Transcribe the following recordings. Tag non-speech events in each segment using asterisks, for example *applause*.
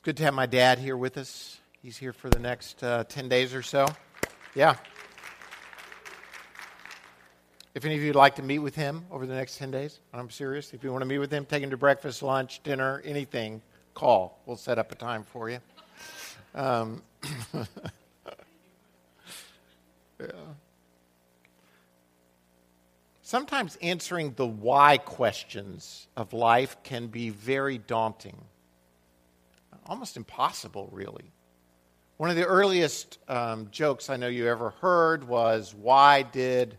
It's good to have my dad here with us. He's here for the next uh, 10 days or so. Yeah. If any of you would like to meet with him over the next 10 days, I'm serious. If you want to meet with him, take him to breakfast, lunch, dinner, anything, call. We'll set up a time for you. Um, *laughs* yeah. Sometimes answering the why questions of life can be very daunting almost impossible, really. One of the earliest um, jokes I know you ever heard was, Why did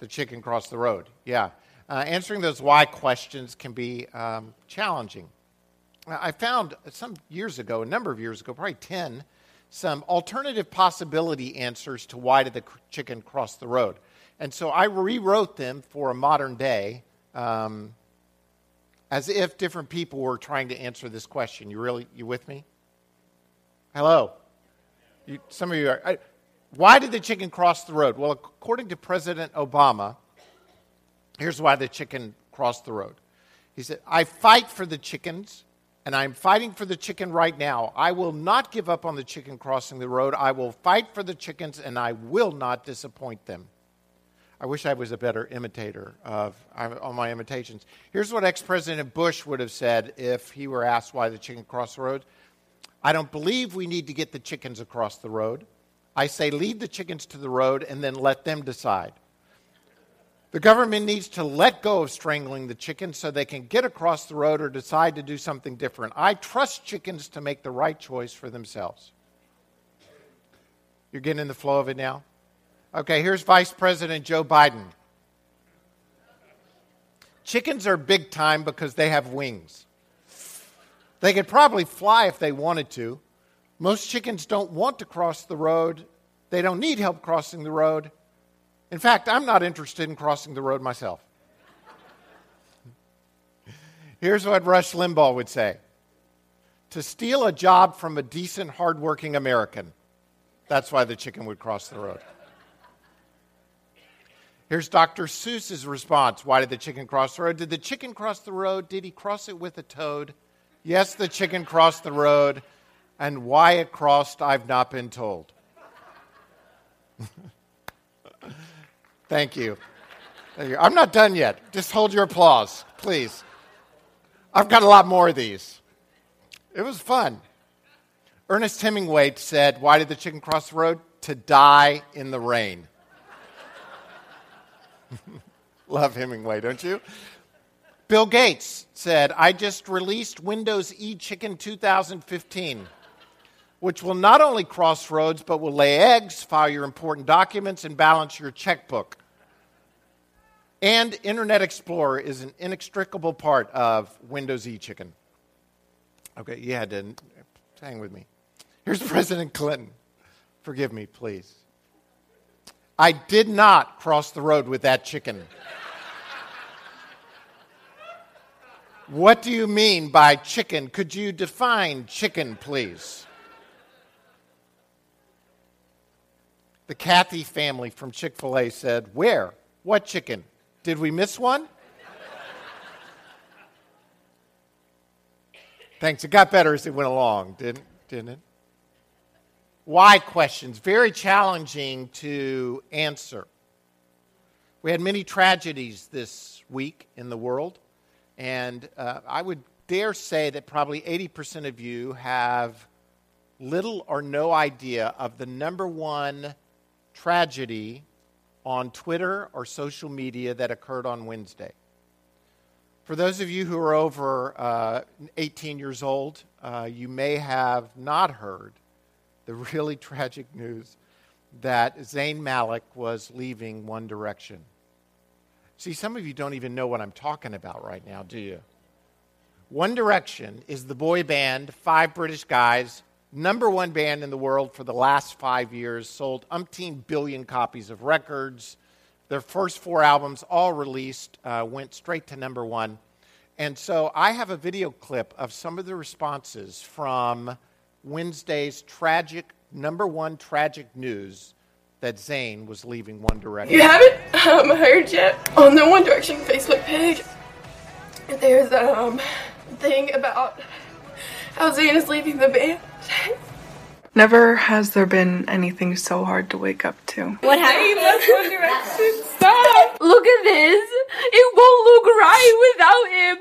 the chicken cross the road? Yeah. Uh, answering those why questions can be um, challenging. I found some years ago, a number of years ago, probably 10, some alternative possibility answers to why did the chicken cross the road. And so I rewrote them for a modern day. Um, as if different people were trying to answer this question. You really, you with me? Hello. You, some of you are. I, why did the chicken cross the road? Well, according to President Obama, here's why the chicken crossed the road. He said, I fight for the chickens, and I'm fighting for the chicken right now. I will not give up on the chicken crossing the road. I will fight for the chickens, and I will not disappoint them. I wish I was a better imitator of all my imitations. Here's what ex President Bush would have said if he were asked why the chicken crossed the road. I don't believe we need to get the chickens across the road. I say lead the chickens to the road and then let them decide. The government needs to let go of strangling the chickens so they can get across the road or decide to do something different. I trust chickens to make the right choice for themselves. You're getting in the flow of it now? Okay, here's Vice President Joe Biden. Chickens are big time because they have wings. They could probably fly if they wanted to. Most chickens don't want to cross the road. They don't need help crossing the road. In fact, I'm not interested in crossing the road myself. Here's what Rush Limbaugh would say To steal a job from a decent, hardworking American, that's why the chicken would cross the road. Here's Dr. Seuss's response. Why did the chicken cross the road? Did the chicken cross the road? Did he cross it with a toad? Yes, the chicken crossed the road. And why it crossed, I've not been told. *laughs* Thank you. Thank you. I'm not done yet. Just hold your applause, please. I've got a lot more of these. It was fun. Ernest Hemingway said, Why did the chicken cross the road? To die in the rain. *laughs* Love Hemingway, don't you? Bill Gates said, I just released Windows E Chicken 2015, which will not only cross roads, but will lay eggs, file your important documents, and balance your checkbook. And Internet Explorer is an inextricable part of Windows E Chicken. Okay, you had to hang with me. Here's *laughs* President Clinton. Forgive me, please. I did not cross the road with that chicken. what do you mean by chicken? Could you define chicken, please? The Cathy family from Chick fil A said, Where? What chicken? Did we miss one? Thanks. It got better as it went along, didn't, didn't it? Why questions, very challenging to answer. We had many tragedies this week in the world, and uh, I would dare say that probably 80% of you have little or no idea of the number one tragedy on Twitter or social media that occurred on Wednesday. For those of you who are over uh, 18 years old, uh, you may have not heard the really *laughs* tragic news that Zayn Malik was leaving One Direction. See, some of you don't even know what I'm talking about right now, do you? One Direction is the boy band, five British guys, number one band in the world for the last five years, sold umpteen billion copies of records. Their first four albums, all released, uh, went straight to number one. And so I have a video clip of some of the responses from Wednesday's tragic, number one tragic news that Zayn was leaving One Direction. You haven't um, heard yet on the One Direction Facebook page. There's a um, thing about how Zayn is leaving the band. Never has there been anything so hard to wake up to. What happened? He left One Direction. Stop. *laughs* Look at this. It won't look right without him.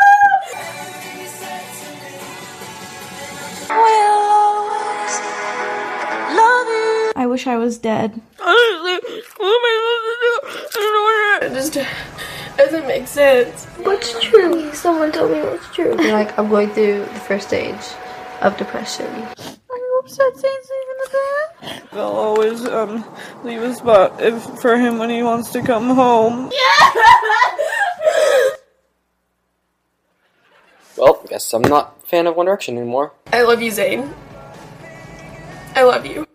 *laughs* I wish I was dead. Honestly, what am I supposed to do? I don't know what It just doesn't make sense. What's true? Someone told me what's true. like I'm going through the first stage of depression. Are you upset Zayn's leaving the band? They'll always um, leave a spot if, for him when he wants to come home. *laughs* *laughs* Well, I guess I'm not a fan of One Direction anymore. I love you, Zayn. I love you.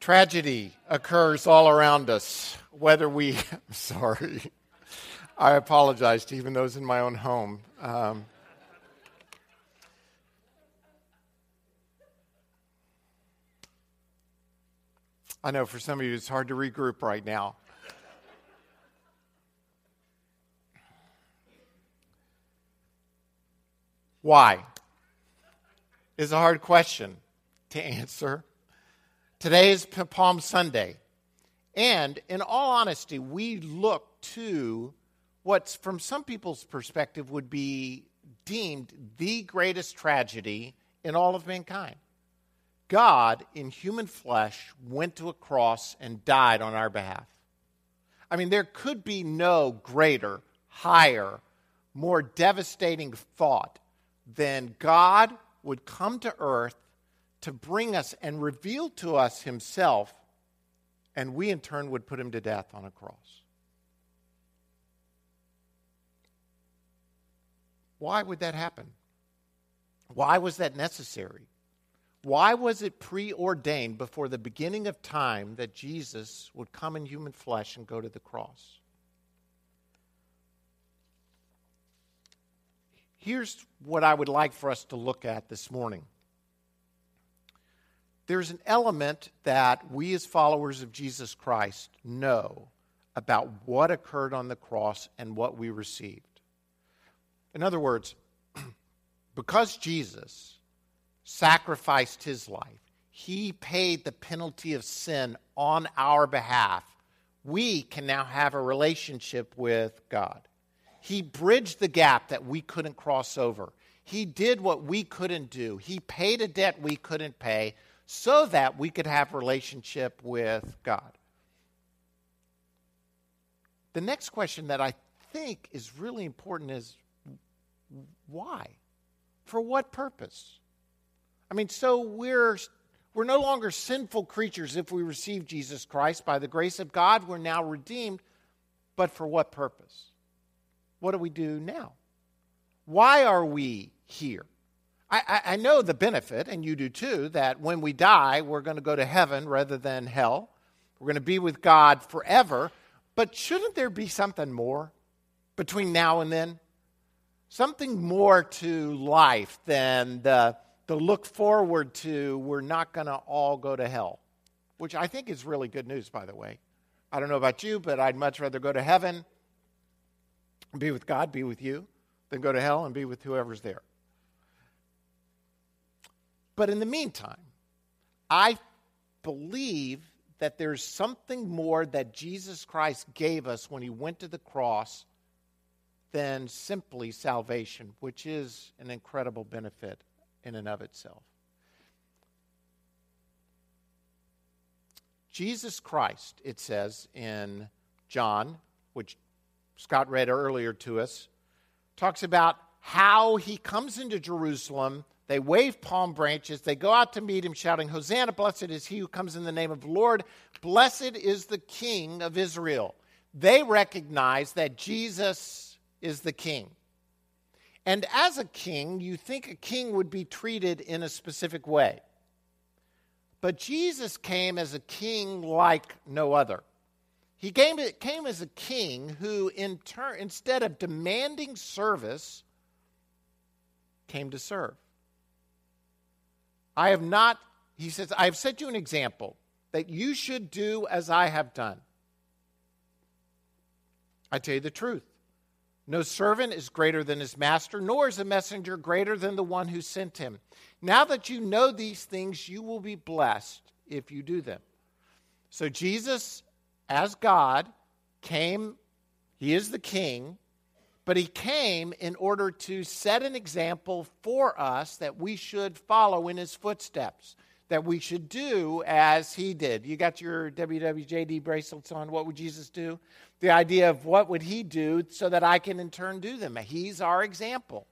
Tragedy occurs all around us, whether we. I'm *laughs* sorry. I apologize to even those in my own home. Um, I know for some of you it's hard to regroup right now. Why? Is a hard question to answer. Today is Palm Sunday. And in all honesty, we look to what's, from some people's perspective, would be deemed the greatest tragedy in all of mankind. God, in human flesh, went to a cross and died on our behalf. I mean, there could be no greater, higher, more devastating thought than God would come to earth to bring us and reveal to us himself, and we in turn would put him to death on a cross. Why would that happen? Why was that necessary? Why was it preordained before the beginning of time that Jesus would come in human flesh and go to the cross? Here's what I would like for us to look at this morning. There's an element that we, as followers of Jesus Christ, know about what occurred on the cross and what we received. In other words, *clears throat* because Jesus sacrificed his life, he paid the penalty of sin on our behalf, we can now have a relationship with God. He bridged the gap that we couldn't cross over. He did what we couldn't do. He paid a debt we couldn't pay so that we could have relationship with God. The next question that I think is really important is why? For what purpose? I mean, so we're we're no longer sinful creatures if we receive Jesus Christ by the grace of God, we're now redeemed, but for what purpose? What do we do now? Why are we here? I, I, I know the benefit, and you do too, that when we die, we're going to go to heaven rather than hell. We're going to be with God forever. But shouldn't there be something more between now and then? Something more to life than the, the look forward to we're not going to all go to hell, which I think is really good news, by the way. I don't know about you, but I'd much rather go to heaven, be with God, be with you, then go to hell and be with whoever's there. But in the meantime, I believe that there's something more that Jesus Christ gave us when he went to the cross than simply salvation, which is an incredible benefit in and of itself. Jesus Christ, it says in John, which Scott read earlier to us, talks about how he comes into Jerusalem. They wave palm branches. They go out to meet him, shouting, Hosanna, blessed is he who comes in the name of the Lord. Blessed is the King of Israel. They recognize that Jesus is the king. And as a king, you think a king would be treated in a specific way. But Jesus came as a king like no other. He came, came as a king who, in turn, instead of demanding service, came to serve. I have not, he says, I have set you an example that you should do as I have done. I tell you the truth. No servant is greater than his master, nor is a messenger greater than the one who sent him. Now that you know these things, you will be blessed if you do them. So Jesus, as God, came, he is the king, but he came in order to set an example for us that we should follow in his footsteps that we should do as he did. You got your WWJD bracelets on. What would Jesus do? The idea of what would he do so that I can in turn do them. He's our example.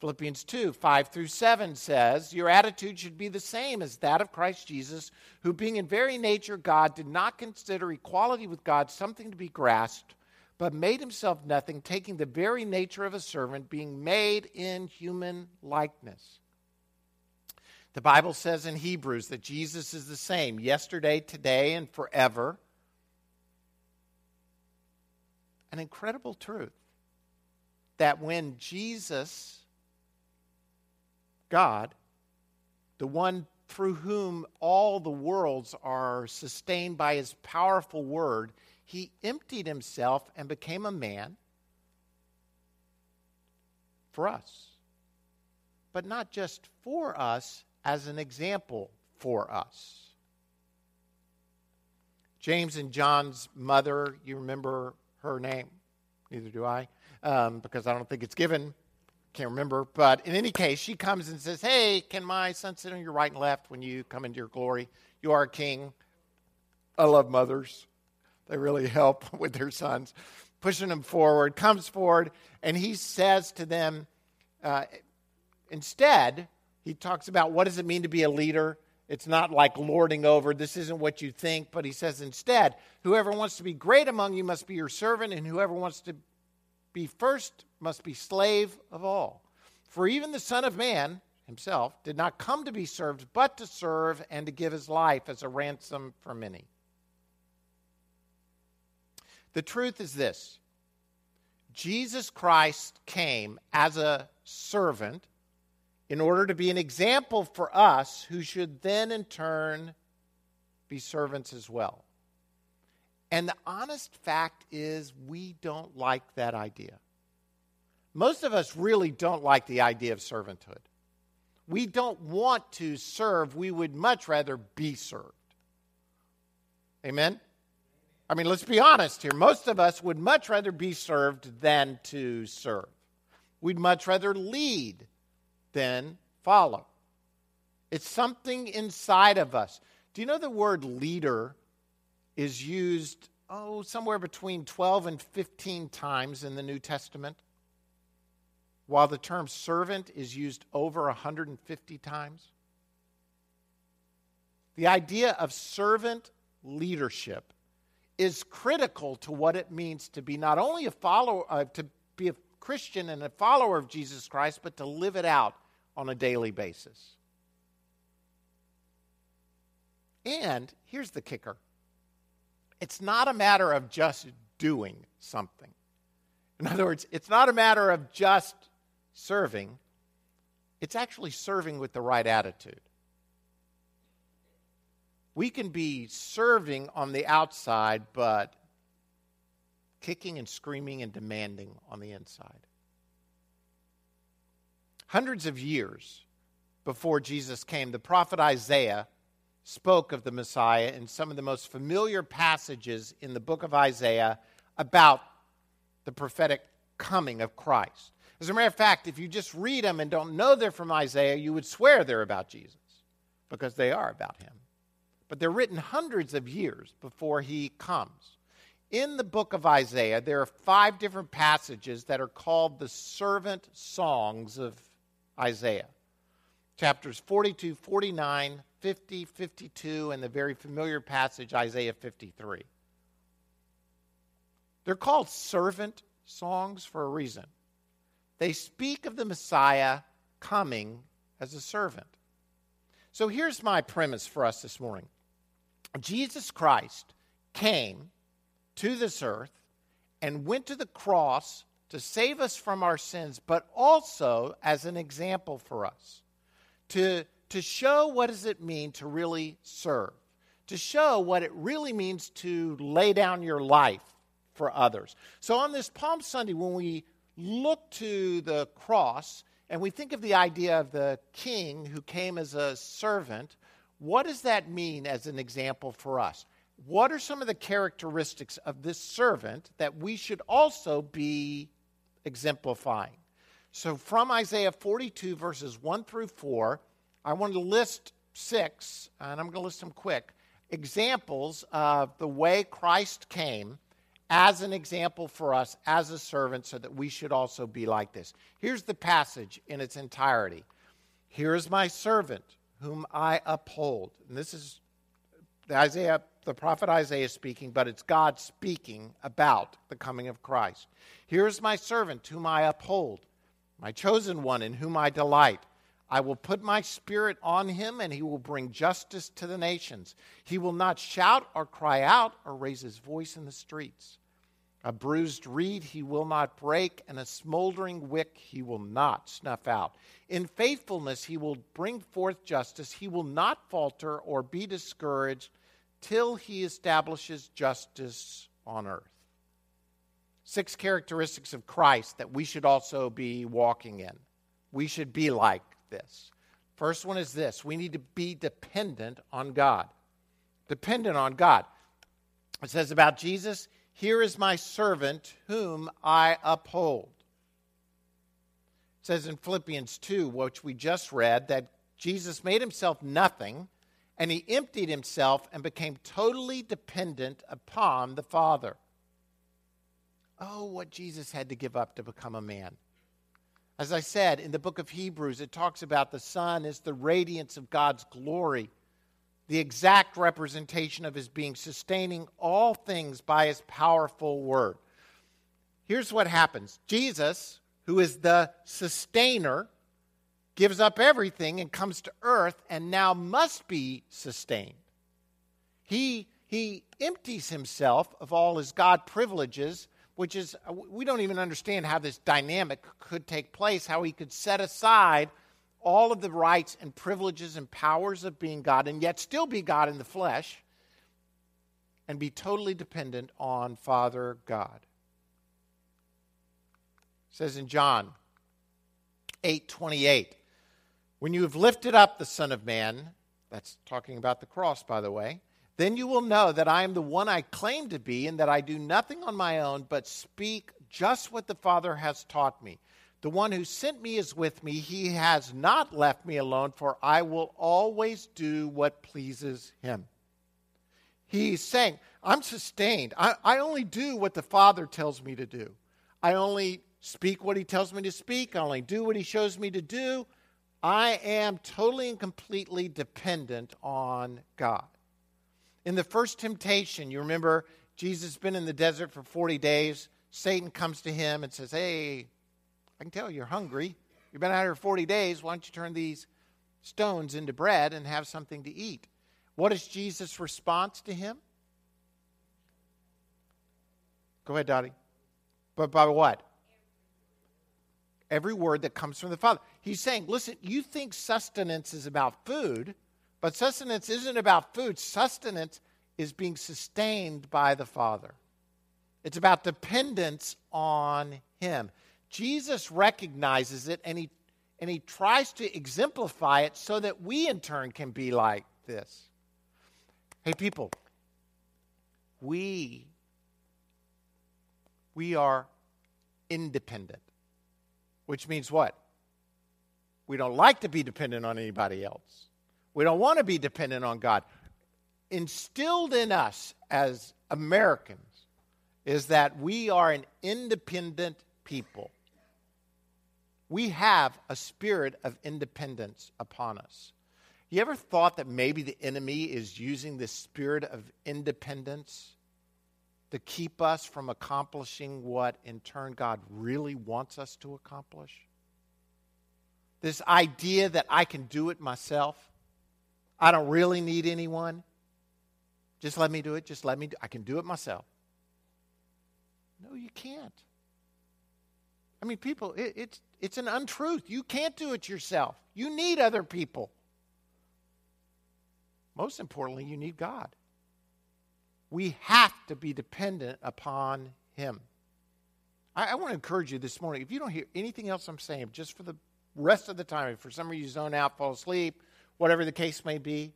Philippians 2 5 through 7 says, Your attitude should be the same as that of Christ Jesus, who, being in very nature God, did not consider equality with God something to be grasped, but made himself nothing, taking the very nature of a servant, being made in human likeness. The Bible says in Hebrews that Jesus is the same yesterday, today, and forever. An incredible truth that when Jesus, God, the one through whom all the worlds are sustained by his powerful word, he emptied himself and became a man for us. But not just for us, as an example for us. James and John's mother, you remember her name? Neither do I, um, because I don't think it's given. Can't remember. But in any case, she comes and says, Hey, can my son sit on your right and left when you come into your glory? You are a king. I love mothers. They really *laughs* help with their sons, pushing them forward, comes forward, and he says to them, uh, instead, he talks about what does it mean to be a leader. It's not like lording over. This isn't what you think, but he says instead, whoever wants to be great among you must be your servant, and whoever wants to be first must be slave of all. For even the Son of Man himself did not come to be served, but to serve and to give his life as a ransom for many. The truth is this Jesus Christ came as a servant in order to be an example for us who should then in turn be servants as well. And the honest fact is, we don't like that idea. Most of us really don't like the idea of servanthood. We don't want to serve, we would much rather be served. Amen? I mean, let's be honest here. Most of us would much rather be served than to serve. We'd much rather lead than follow. It's something inside of us. Do you know the word leader is used, oh, somewhere between 12 and 15 times in the New Testament? While the term servant is used over 150 times? The idea of servant leadership is critical to what it means to be not only a follower, uh, to be a Christian and a follower of Jesus Christ, but to live it out on a daily basis. And here's the kicker it's not a matter of just doing something. In other words, it's not a matter of just serving, it's actually serving with the right attitude. We can be serving on the outside, but kicking and screaming and demanding on the inside. Hundreds of years before Jesus came, the prophet Isaiah spoke of the Messiah in some of the most familiar passages in the book of Isaiah about the prophetic coming of Christ. As a matter of fact, if you just read them and don't know they're from Isaiah, you would swear they're about Jesus because they are about him. But they're written hundreds of years before he comes. In the book of Isaiah, there are five different passages that are called the servant songs of Isaiah. Chapters 42, 49, 50, 52, and the very familiar passage, Isaiah 53. They're called servant songs for a reason. They speak of the Messiah coming as a servant. So here's my premise for us this morning Jesus Christ came to this earth and went to the cross to save us from our sins, but also as an example for us to, to show what does it mean to really serve, to show what it really means to lay down your life for others. So on this Palm Sunday, when we look to the cross and we think of the idea of the king who came as a servant, what does that mean as an example for us? What are some of the characteristics of this servant that we should also be exemplifying? So, from Isaiah 42, verses 1 through 4, I wanted to list six, and I'm going to list them quick, examples of the way Christ came as an example for us as a servant so that we should also be like this. Here's the passage in its entirety Here is my servant whom I uphold. And this is Isaiah, the prophet Isaiah speaking, but it's God speaking about the coming of Christ. Here's my servant whom I uphold, my chosen one in whom I delight. I will put my spirit on him, and he will bring justice to the nations. He will not shout or cry out or raise his voice in the streets. A bruised reed he will not break, and a smoldering wick he will not snuff out. In faithfulness he will bring forth justice. He will not falter or be discouraged till he establishes justice on earth. Six characteristics of Christ that we should also be walking in. We should be like this. First one is this we need to be dependent on God. Dependent on God. It says about Jesus, Here is my servant whom I uphold. It says in Philippians 2, which we just read, that Jesus made himself nothing and he emptied himself and became totally dependent upon the Father. Oh, what Jesus had to give up to become a man. As I said, in the book of Hebrews, it talks about the Son as the radiance of God's glory, the exact representation of his being, sustaining all things by his powerful word. Here's what happens Jesus, who is the sustainer, gives up everything and comes to earth and now must be sustained. He, he empties himself of all his God privileges which is, uh, we don't even understand how this dynamic could take place, how he could set aside all of the rights and privileges and powers of being God and yet still be God in the flesh and be totally dependent on Father God. It says in John 8 28, when you have lifted up the Son of Man, that's talking about the cross, by the way, then you will know that I am the one I claim to be, and that I do nothing on my own, but speak just what the Father has taught me. The one who sent me is with me. He has not left me alone, for I will always do what pleases him. He's saying, I'm sustained. I, I only do what the Father tells me to do. I only speak what he tells me to speak. I only do what he shows me to do. I am totally and completely dependent on God. In the first temptation, you remember Jesus has been in the desert for 40 days. Satan comes to him and says, Hey, I can tell you're hungry. You've been out here 40 days. Why don't you turn these stones into bread and have something to eat? What is Jesus' response to him? Go ahead, Dottie. But by what? Every word that comes from the Father. He's saying, listen, you think sustenance is about food. But sustenance isn't about food, sustenance is being sustained by the Father. It's about dependence on Him. Jesus recognizes it and he, and he tries to exemplify it so that we in turn can be like this. Hey, people, we, we are independent, which means what? We don't like to be dependent on anybody else. We don't want to be dependent on God. Instilled in us as Americans is that we are an independent people. We have a spirit of independence upon us. You ever thought that maybe the enemy is using this spirit of independence to keep us from accomplishing what in turn God really wants us to accomplish? This idea that I can do it myself. I don't really need anyone. Just let me do it. Just let me do I can do it myself. No, you can't. I mean, people, it, it's, it's an untruth. You can't do it yourself. You need other people. Most importantly, you need God. We have to be dependent upon Him. I, I want to encourage you this morning if you don't hear anything else I'm saying, just for the rest of the time, if for some reason you zone out, fall asleep, whatever the case may be,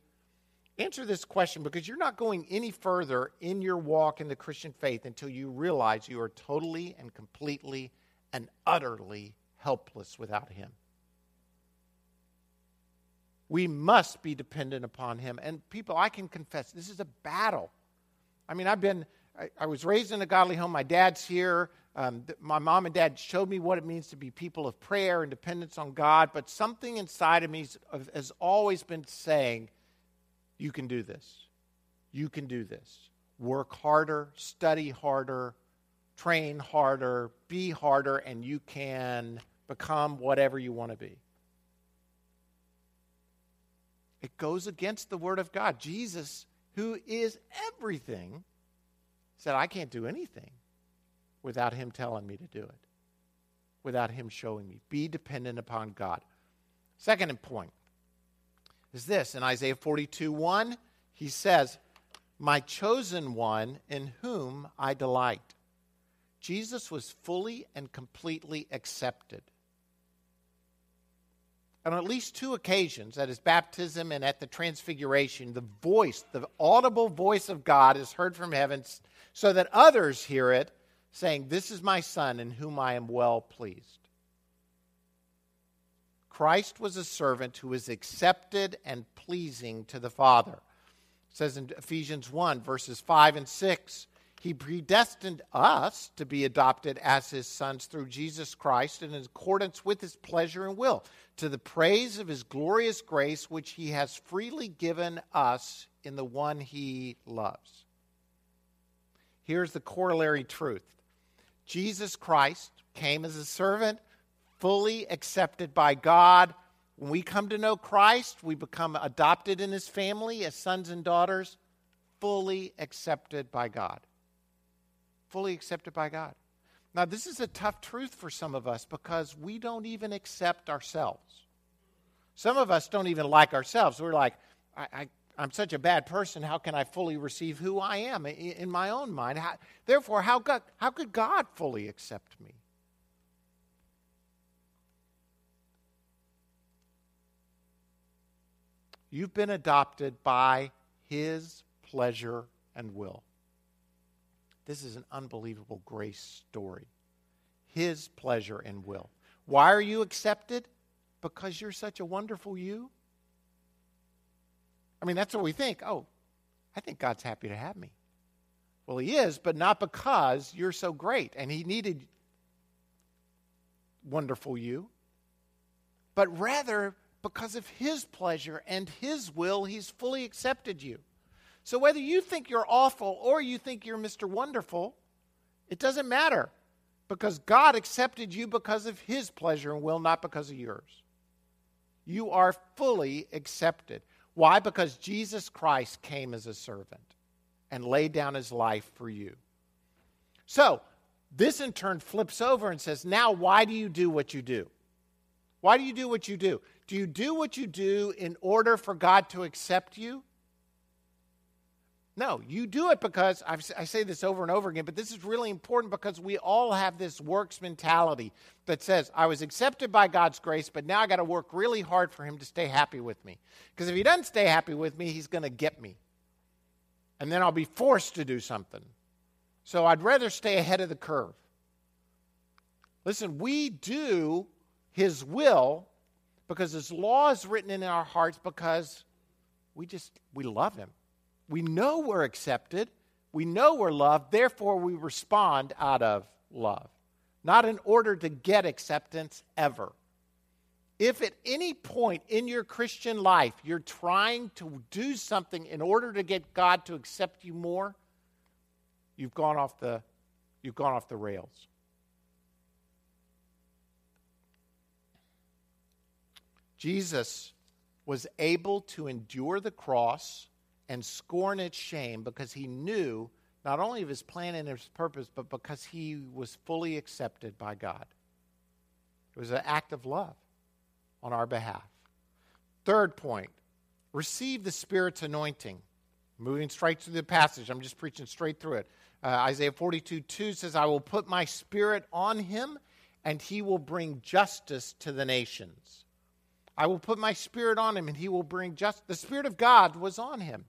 answer this question because you're not going any further in your walk in the Christian faith until you realize you are totally and completely and utterly helpless without Him. We must be dependent upon Him. And people, I can confess, this is a battle. I mean, I've been, I, I was raised in a godly home. My dad's here. Um, th- my mom and dad showed me what it means to be people of prayer and dependence on God. But something inside of me has always been saying, you can do this. You can do this. Work harder, study harder, train harder, be harder, and you can become whatever you want to be. It goes against the Word of God. Jesus, who is everything, said, I can't do anything without Him telling me to do it, without Him showing me. Be dependent upon God. Second point is this in Isaiah 42 1, he says, My chosen one in whom I delight. Jesus was fully and completely accepted on at least two occasions, at his baptism and at the transfiguration, the voice, the audible voice of God is heard from heaven so that others hear it, saying, This is my Son in whom I am well pleased. Christ was a servant who was accepted and pleasing to the Father. It says in Ephesians 1, verses 5 and 6 he predestined us to be adopted as his sons through Jesus Christ in accordance with his pleasure and will, to the praise of his glorious grace, which he has freely given us in the one he loves. Here's the corollary truth Jesus Christ came as a servant, fully accepted by God. When we come to know Christ, we become adopted in his family as sons and daughters, fully accepted by God fully accepted by God. Now, this is a tough truth for some of us because we don't even accept ourselves. Some of us don't even like ourselves. We're like, I, I, am such a bad person. How can I fully receive who I am in, in my own mind? How, therefore, how, God, how could God fully accept me? You've been adopted by His pleasure and will. This is an unbelievable grace story. His pleasure and will. Why are you accepted? Because you're such a wonderful you? I mean, that's what we think. Oh, I think God's happy to have me. Well, He is, but not because you're so great and He needed wonderful you, but rather because of His pleasure and His will, He's fully accepted you. So whether you think you're awful or you think you're Mr. Wonderful, it doesn't matter because God accepted you because of his pleasure and will, not because of yours. You are fully accepted. Why? Because Jesus Christ came as a servant and laid down his life for you. So, this in turn flips over and says, Now, why do you do what you do? Why do you do what you do? Do you do what you do in order for God to accept you? No, you do it because I've, i say this over and over again, but this is really important because we all have this works mentality that says, I was accepted by God's grace, but now I got to work really hard for Him to stay happy with me. Because if He doesn't stay happy with me, He's going to get me. And then I'll be forced to do something. So I'd rather stay ahead of the curve. Listen, we do His will because His law is written in our hearts because we just, we love Him. We know we're accepted. We know we're loved. Therefore, we respond out of love, not in order to get acceptance ever. If at any point in your Christian life you're trying to do something in order to get God to accept you more, you've gone off the, you've gone off the rails. Jesus was able to endure the cross and scorn its shame because he knew not only of his plan and his purpose, but because he was fully accepted by God. It was an act of love on our behalf. Third point receive the Spirit's anointing. Moving straight through the passage, I'm just preaching straight through it. Uh, Isaiah 42 2 says, I will put my spirit on him, and he will bring justice to the nations. I will put my spirit on him, and he will bring justice. The Spirit of God was on him.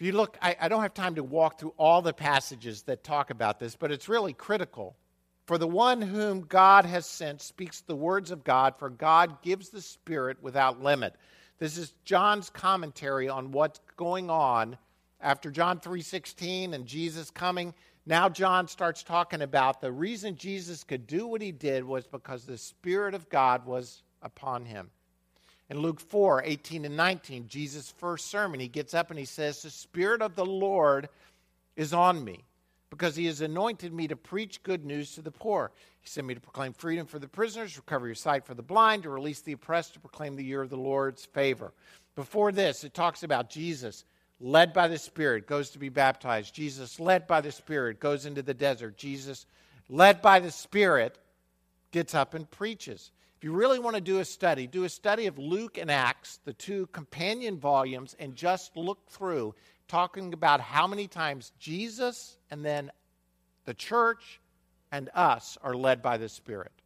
If you look, I, I don't have time to walk through all the passages that talk about this, but it's really critical. For the one whom God has sent speaks the words of God, for God gives the Spirit without limit. This is John's commentary on what's going on after John 3:16 and Jesus coming. Now John starts talking about the reason Jesus could do what he did was because the Spirit of God was upon him. In Luke 4 18 and 19, Jesus' first sermon, he gets up and he says, The Spirit of the Lord is on me because he has anointed me to preach good news to the poor. He sent me to proclaim freedom for the prisoners, recover your sight for the blind, to release the oppressed, to proclaim the year of the Lord's favor. Before this, it talks about Jesus led by the Spirit goes to be baptized. Jesus, led by the Spirit, goes into the desert. Jesus, led by the Spirit, gets up and preaches. If you really want to do a study, do a study of Luke and Acts, the two companion volumes, and just look through, talking about how many times Jesus and then the church and us are led by the Spirit.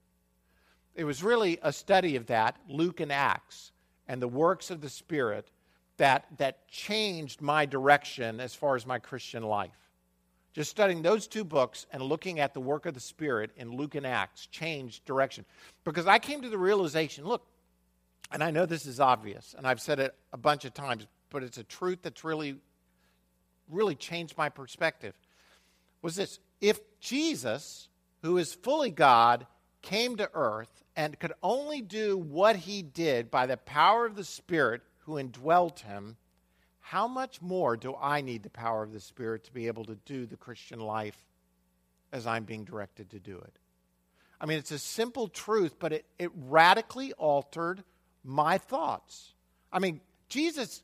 It was really a study of that, Luke and Acts, and the works of the Spirit that, that changed my direction as far as my Christian life. Just studying those two books and looking at the work of the Spirit in Luke and Acts changed direction. Because I came to the realization look, and I know this is obvious, and I've said it a bunch of times, but it's a truth that's really, really changed my perspective. Was this if Jesus, who is fully God, came to earth and could only do what he did by the power of the Spirit who indwelt him, how much more do I need the power of the Spirit to be able to do the Christian life as I'm being directed to do it? I mean, it's a simple truth, but it, it radically altered my thoughts. I mean, Jesus,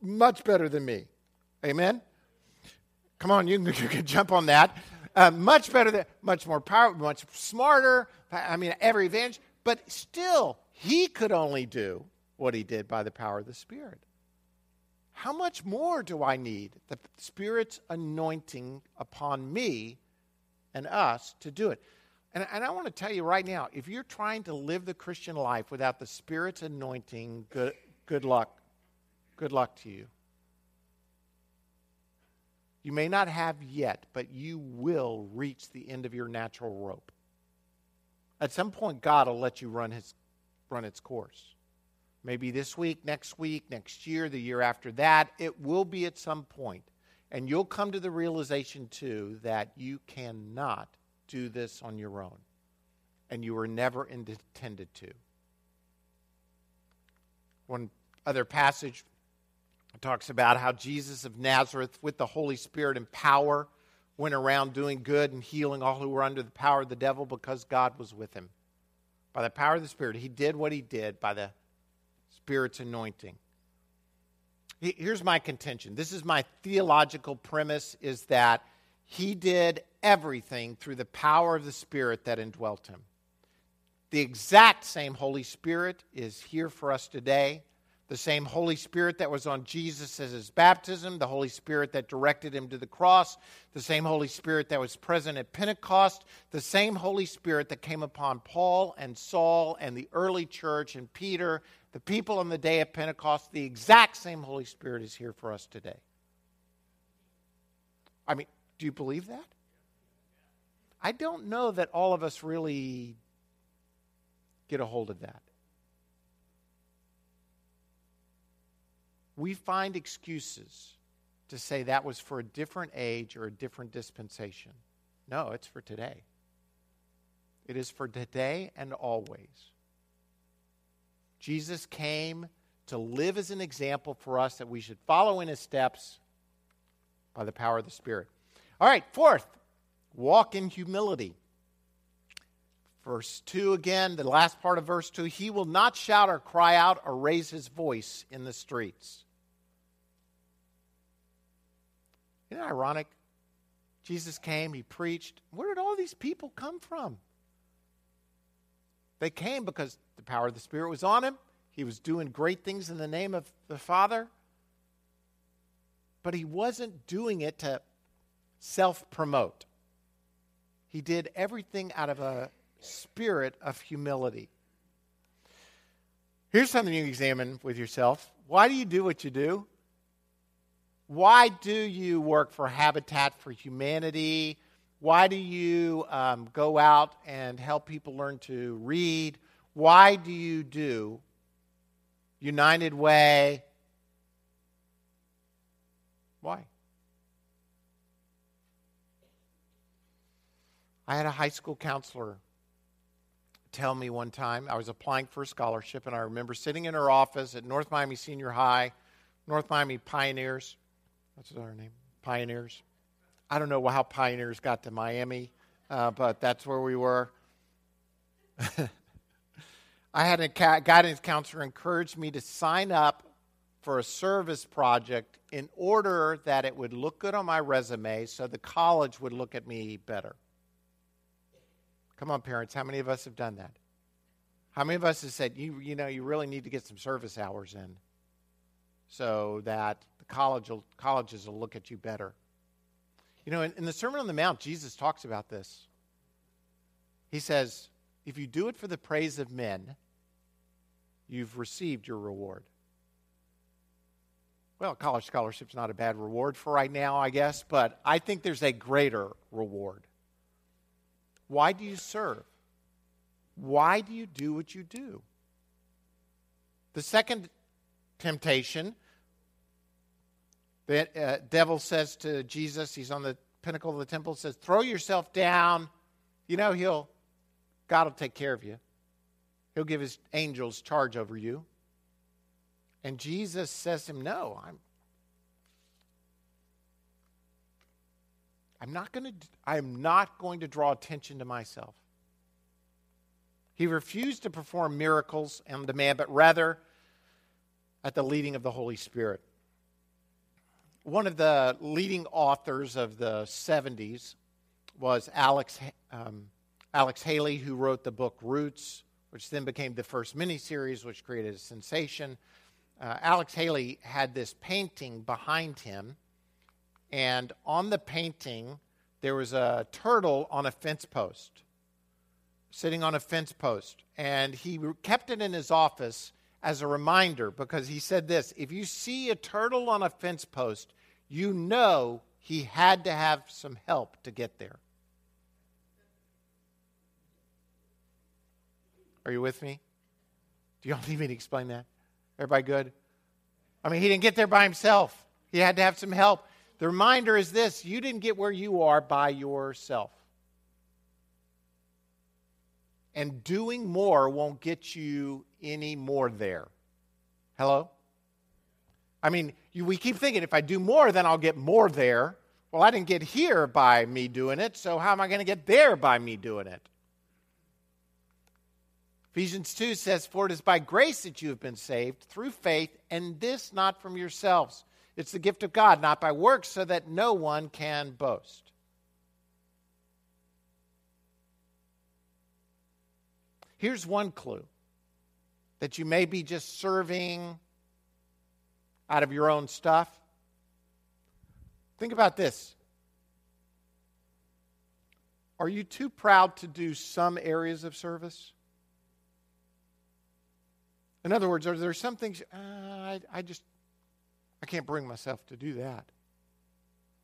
much better than me. Amen? Come on, you can, *laughs* you can jump on that. Uh, much better than, much more powerful, much smarter. I mean, every advantage. But still, he could only do what he did by the power of the Spirit. How much more do I need the Spirit's anointing upon me and us to do it? And, and I want to tell you right now if you're trying to live the Christian life without the Spirit's anointing, good, good luck. Good luck to you. You may not have yet, but you will reach the end of your natural rope. At some point, God will let you run, his, run its course. Maybe this week, next week, next year, the year after that. It will be at some point. And you'll come to the realization, too, that you cannot do this on your own. And you were never intended to. One other passage talks about how Jesus of Nazareth, with the Holy Spirit and power, went around doing good and healing all who were under the power of the devil because God was with him. By the power of the Spirit, he did what he did by the Spirit's anointing. Here's my contention. This is my theological premise is that he did everything through the power of the Spirit that indwelt him. The exact same Holy Spirit is here for us today the same Holy Spirit that was on Jesus at his baptism, the Holy Spirit that directed him to the cross, the same Holy Spirit that was present at Pentecost, the same Holy Spirit that came upon Paul and Saul and the early church and Peter, the people on the day of Pentecost, the exact same Holy Spirit is here for us today. I mean, do you believe that? I don't know that all of us really get a hold of that. We find excuses to say that was for a different age or a different dispensation. No, it's for today. It is for today and always. Jesus came to live as an example for us that we should follow in his steps by the power of the Spirit. All right, fourth, walk in humility. Verse 2 again, the last part of verse 2 He will not shout or cry out or raise his voice in the streets. Isn't it ironic? Jesus came, he preached. Where did all these people come from? They came because the power of the Spirit was on him. He was doing great things in the name of the Father. but he wasn't doing it to self promote. He did everything out of a spirit of humility. Here's something you examine with yourself. Why do you do what you do? Why do you work for Habitat for Humanity? Why do you um, go out and help people learn to read? Why do you do United Way? Why? I had a high school counselor tell me one time I was applying for a scholarship, and I remember sitting in her office at North Miami Senior High, North Miami Pioneers. What's our name? Pioneers. I don't know how Pioneers got to Miami, uh, but that's where we were. *laughs* I had a guidance counselor encourage me to sign up for a service project in order that it would look good on my resume so the college would look at me better. Come on, parents, how many of us have done that? How many of us have said, you, you know, you really need to get some service hours in so that the college will, colleges will look at you better? You know, in, in the Sermon on the Mount, Jesus talks about this. He says, if you do it for the praise of men, you've received your reward. Well, college scholarship's not a bad reward for right now, I guess, but I think there's a greater reward. Why do you serve? Why do you do what you do? The second temptation, the uh, devil says to Jesus, he's on the pinnacle of the temple, says, Throw yourself down. You know, he'll, God will take care of you. He'll give his angels charge over you. And Jesus says to him, No, I'm, I'm not going to I am not going to draw attention to myself. He refused to perform miracles on demand, but rather at the leading of the Holy Spirit. One of the leading authors of the 70s was Alex, um, Alex Haley, who wrote the book Roots, which then became the first miniseries, which created a sensation. Uh, Alex Haley had this painting behind him and on the painting, there was a turtle on a fence post, sitting on a fence post. And he kept it in his office as a reminder because he said this if you see a turtle on a fence post, you know he had to have some help to get there. Are you with me? Do you all *laughs* need me to explain that? Everybody good? I mean, he didn't get there by himself. He had to have some help. The reminder is this you didn't get where you are by yourself. And doing more won't get you any more there. Hello? I mean, you, we keep thinking if I do more, then I'll get more there. Well, I didn't get here by me doing it, so how am I going to get there by me doing it? Ephesians 2 says, For it is by grace that you have been saved through faith, and this not from yourselves. It's the gift of God, not by works, so that no one can boast. Here's one clue that you may be just serving out of your own stuff. Think about this. Are you too proud to do some areas of service? In other words, are there some things uh, I, I just I can't bring myself to do that.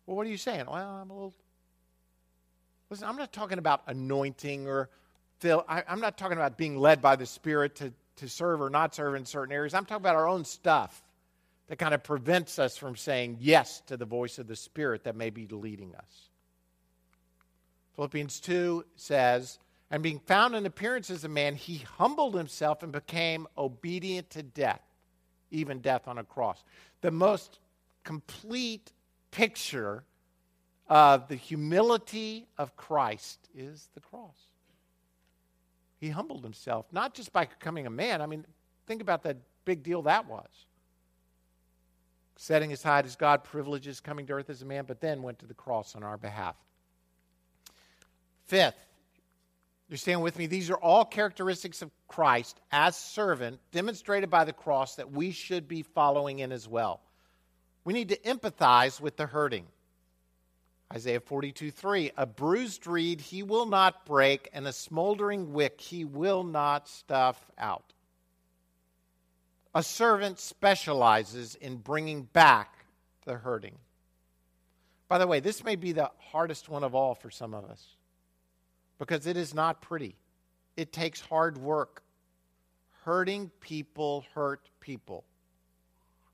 Well, what are you saying? Well, I'm a little. Listen, I'm not talking about anointing or fill. I, I'm not talking about being led by the Spirit to, to serve or not serve in certain areas. I'm talking about our own stuff that kind of prevents us from saying yes to the voice of the Spirit that may be leading us. Philippians 2 says, And being found in appearance as a man, he humbled himself and became obedient to death, even death on a cross the most complete picture of the humility of Christ is the cross. He humbled himself, not just by becoming a man. I mean, think about that big deal that was. Setting aside his God privileges, coming to earth as a man, but then went to the cross on our behalf. Fifth, you stand with me? These are all characteristics of Christ as servant, demonstrated by the cross that we should be following in as well. We need to empathize with the hurting. Isaiah 42 3 A bruised reed he will not break, and a smoldering wick he will not stuff out. A servant specializes in bringing back the hurting. By the way, this may be the hardest one of all for some of us because it is not pretty. It takes hard work. Hurting people hurt people.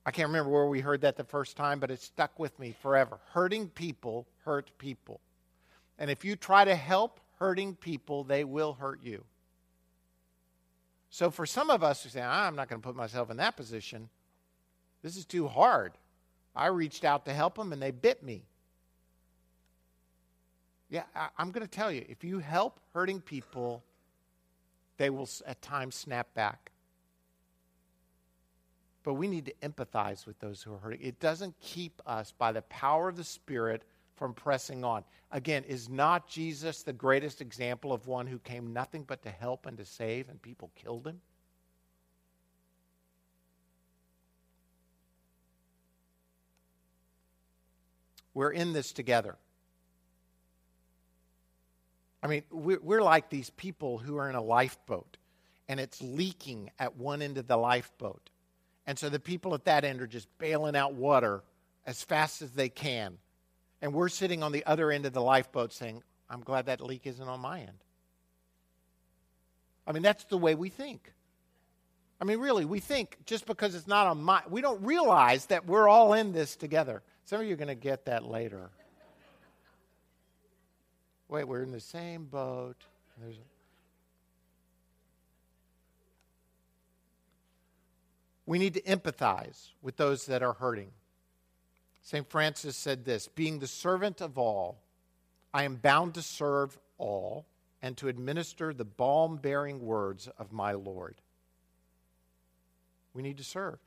I can't remember where we heard that the first time, but it stuck with me forever. Hurting people hurt people. And if you try to help hurting people, they will hurt you. So for some of us who say, ah, I'm not going to put myself in that position, this is too hard. I reached out to help them and they bit me. Yeah, I, am going to tell you if you help hurting people, they will at times snap back. But we need to empathize with those who are hurting. It doesn't keep us by the power of the Spirit from pressing on. Again, is not Jesus the greatest example of one who came nothing but to help and to save, and people killed him? We're in this together. I mean, we're like these people who are in a lifeboat and it's leaking at one end of the lifeboat. And so the people at that end are just bailing out water as fast as they can. And we're sitting on the other end of the lifeboat saying, I'm glad that leak isn't on my end. I mean, that's the way we think. I mean, really, we think just because it's not on my, we don't realize that we're all in this together. Some of you are going to get that later. Wait, we're in the same boat. There's we need to empathize with those that are hurting. St. Francis said this Being the servant of all, I am bound to serve all and to administer the balm bearing words of my Lord. We need to serve.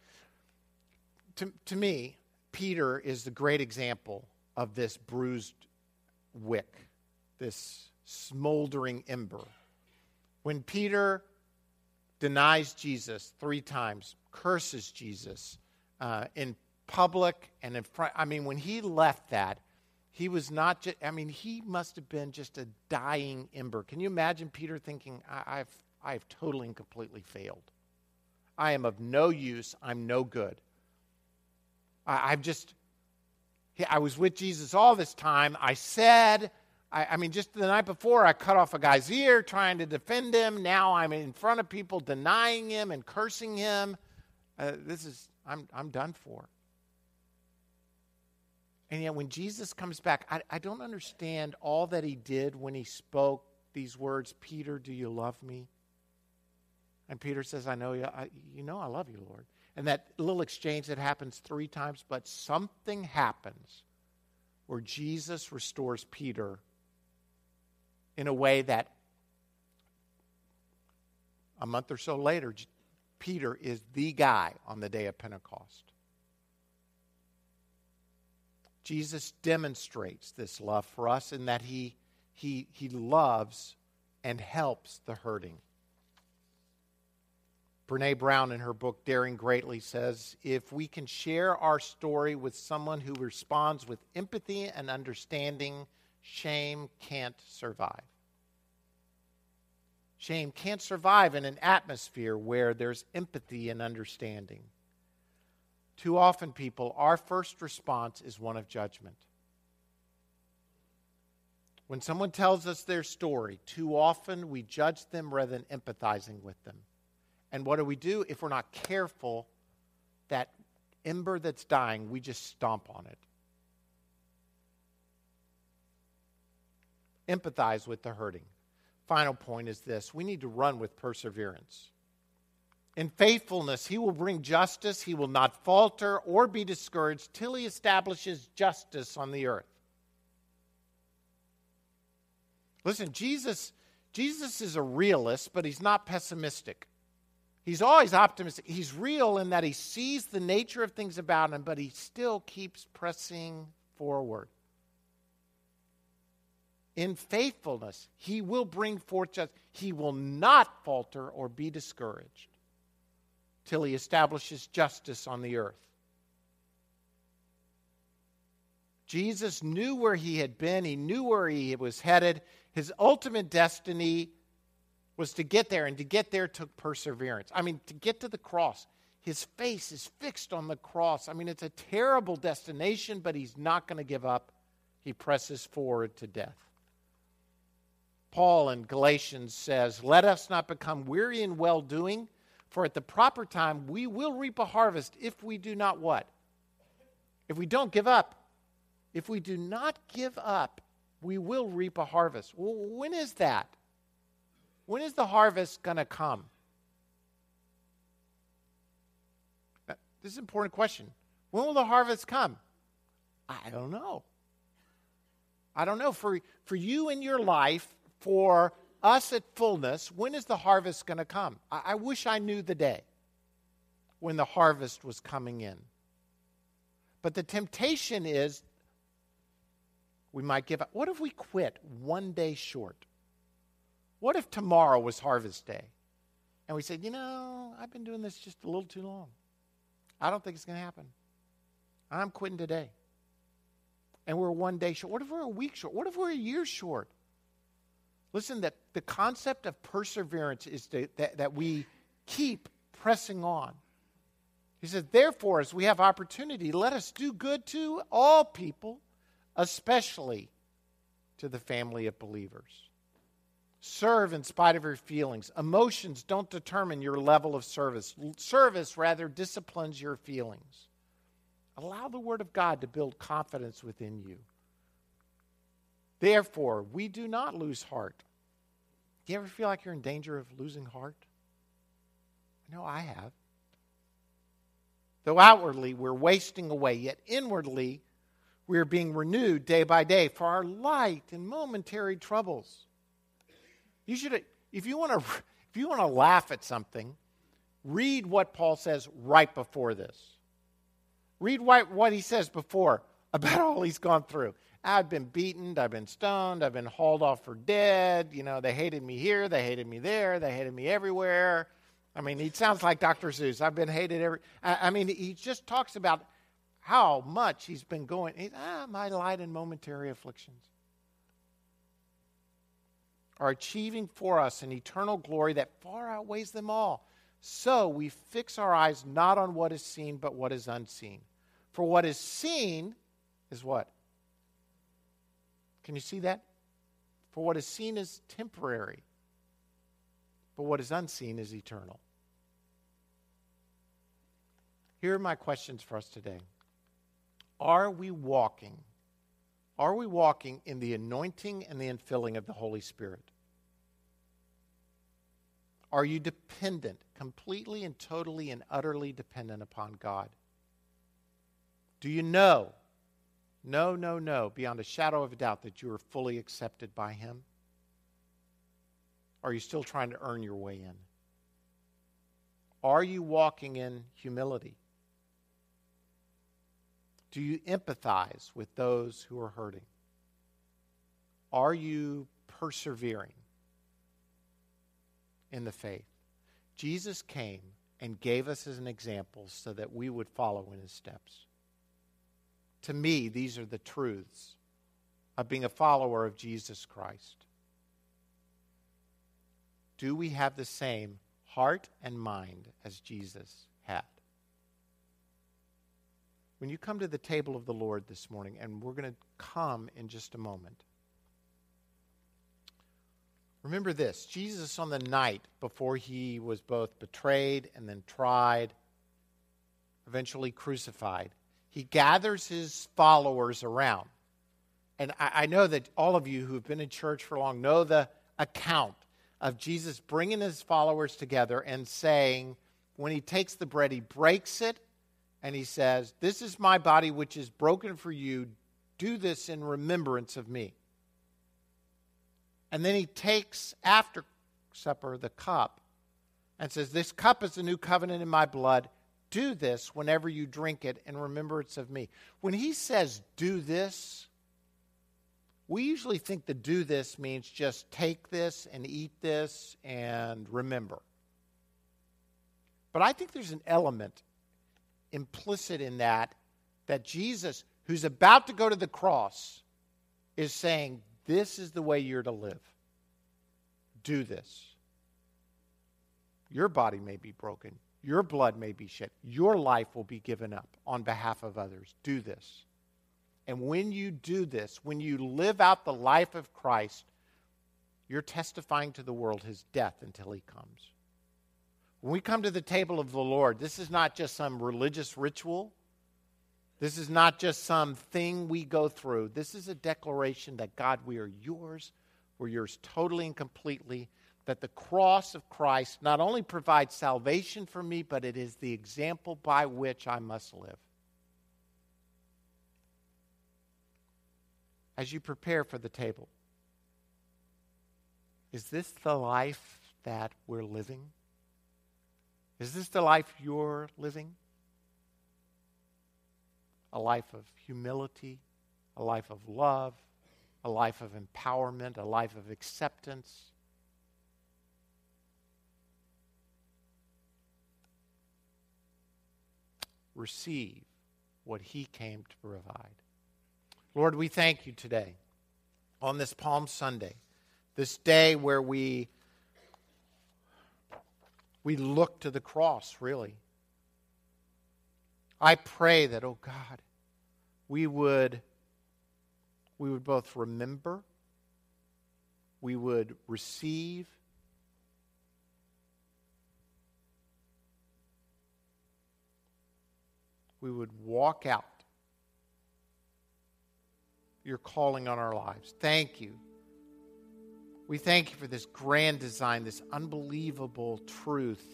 To, to me, Peter is the great example of this bruised wick, this smoldering ember. When Peter denies Jesus three times, curses Jesus uh, in public and in front. I mean, when he left that, he was not just, I mean, he must have been just a dying ember. Can you imagine Peter thinking, I, have I've totally and completely failed? I am of no use. I'm no good. I, I've just, I was with Jesus all this time. I said, I, I, mean, just the night before, I cut off a guy's ear trying to defend him. Now I'm in front of people denying him and cursing him. Uh, this is, I'm, I'm done for. And yet, when Jesus comes back, I, I don't understand all that he did when he spoke these words Peter, do you love me? And Peter says, I know you. I, you know I love you, Lord. And that little exchange that happens three times, but something happens where Jesus restores Peter in a way that a month or so later, Peter is the guy on the day of Pentecost. Jesus demonstrates this love for us in that he, he, he loves and helps the hurting. Brene Brown, in her book Daring Greatly, says if we can share our story with someone who responds with empathy and understanding, shame can't survive. Shame can't survive in an atmosphere where there's empathy and understanding. Too often, people, our first response is one of judgment. When someone tells us their story, too often we judge them rather than empathizing with them. And what do we do? If we're not careful, that ember that's dying, we just stomp on it. Empathize with the hurting final point is this we need to run with perseverance. In faithfulness, he will bring justice. He will not falter or be discouraged till he establishes justice on the earth. Listen, Jesus, Jesus is a realist, but he's not pessimistic. He's always optimistic. He's real in that he sees the nature of things about him, but he still keeps pressing forward in faithfulness, he will bring forth justice. He will not falter or be discouraged till he establishes justice on the earth. Jesus knew where he had been, he knew where he was headed. His ultimate destiny was to get there, and to get there took perseverance. I mean, to get to the cross, his face is fixed on the cross. I mean, it's a terrible destination, but he's not going to give up. He presses forward to death. Paul in Galatians says, Let us not become weary in well doing, for at the proper time we will reap a harvest if we do not what? If we don't give up. If we do not give up, we will reap a harvest. Well, when is that? When is the harvest going to come? Uh, this is an important question. When will the harvest come? I don't know. I don't know. For, for you in your life, for us at fullness, when is the harvest going to come? I, I wish I knew the day when the harvest was coming in. But the temptation is we might give up. What if we quit one day short? What if tomorrow was harvest day? And we said, you know, I've been doing this just a little too long. I don't think it's going to happen. I'm quitting today. And we're one day short. What if we're a week short? What if we're a year short? Listen, that the concept of perseverance is to, that, that we keep pressing on. He says, therefore, as we have opportunity, let us do good to all people, especially to the family of believers. Serve in spite of your feelings. Emotions don't determine your level of service. Service rather disciplines your feelings. Allow the Word of God to build confidence within you. Therefore, we do not lose heart. Do you ever feel like you're in danger of losing heart? I know I have. Though outwardly we're wasting away, yet inwardly we are being renewed day by day for our light and momentary troubles. You should, if you want to, if you want to laugh at something, read what Paul says right before this. Read what, what he says before about all he's gone through. I've been beaten, I've been stoned, I've been hauled off for dead. You know, they hated me here, they hated me there, they hated me everywhere. I mean, he sounds like Dr. Seuss. I've been hated every. I, I mean, he just talks about how much he's been going. He, ah, my light and momentary afflictions are achieving for us an eternal glory that far outweighs them all. So we fix our eyes not on what is seen, but what is unseen. For what is seen is what? Can you see that? For what is seen is temporary, but what is unseen is eternal. Here are my questions for us today. Are we walking? Are we walking in the anointing and the infilling of the Holy Spirit? Are you dependent, completely and totally and utterly dependent upon God? Do you know no, no, no, beyond a shadow of a doubt that you are fully accepted by Him? Are you still trying to earn your way in? Are you walking in humility? Do you empathize with those who are hurting? Are you persevering in the faith? Jesus came and gave us as an example so that we would follow in his steps. To me, these are the truths of being a follower of Jesus Christ. Do we have the same heart and mind as Jesus had? When you come to the table of the Lord this morning, and we're going to come in just a moment, remember this Jesus, on the night before he was both betrayed and then tried, eventually crucified, he gathers his followers around. And I, I know that all of you who have been in church for long know the account of Jesus bringing his followers together and saying, when he takes the bread, he breaks it and he says, This is my body which is broken for you. Do this in remembrance of me. And then he takes after supper the cup and says, This cup is the new covenant in my blood. Do this whenever you drink it in remembrance of me. When he says do this, we usually think the do this means just take this and eat this and remember. But I think there's an element implicit in that that Jesus, who's about to go to the cross is saying, This is the way you're to live. Do this. Your body may be broken, your blood may be shed, your life will be given up on behalf of others. Do this. And when you do this, when you live out the life of Christ, you're testifying to the world his death until he comes. When we come to the table of the Lord, this is not just some religious ritual. This is not just some thing we go through. This is a declaration that God, we are yours. We're yours totally and completely. That the cross of Christ not only provides salvation for me, but it is the example by which I must live. As you prepare for the table, is this the life that we're living? Is this the life you're living? A life of humility, a life of love, a life of empowerment, a life of acceptance. Receive what He came to provide. Lord, we thank you today on this Palm Sunday, this day where we we look to the cross, really. I pray that, oh God, we would, we would both remember, we would receive, we would walk out your calling on our lives. Thank you we thank you for this grand design, this unbelievable truth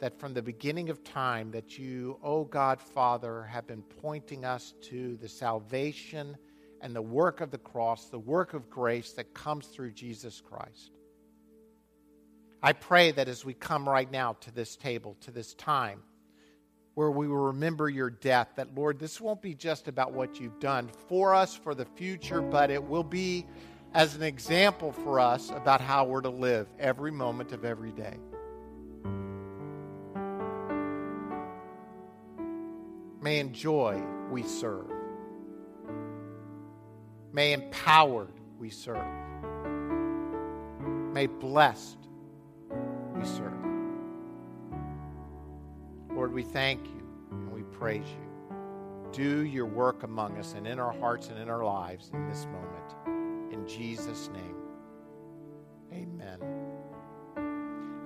that from the beginning of time that you, oh God Father, have been pointing us to the salvation and the work of the cross, the work of grace that comes through Jesus Christ. I pray that as we come right now to this table, to this time, where we will remember your death, that Lord, this won't be just about what you've done for us for the future, but it will be as an example for us about how we're to live every moment of every day. May in joy we serve. May empowered we serve. May blessed we serve. Lord, we thank you and we praise you. Do your work among us and in our hearts and in our lives in this moment. In Jesus' name, amen.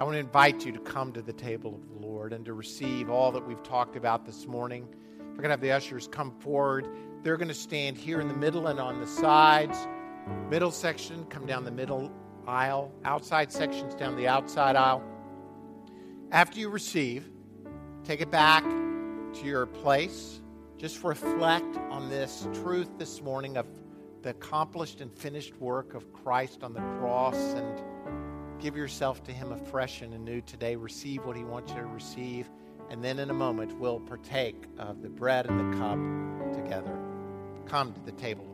I want to invite you to come to the table of the Lord and to receive all that we've talked about this morning. We're going to have the ushers come forward. They're going to stand here in the middle and on the sides. Middle section, come down the middle aisle. Outside sections, down the outside aisle. After you receive, take it back to your place. Just reflect on this truth this morning of the accomplished and finished work of Christ on the cross and give yourself to Him afresh and anew today. Receive what He wants you to receive. And then in a moment, we'll partake of the bread and the cup together. Come to the table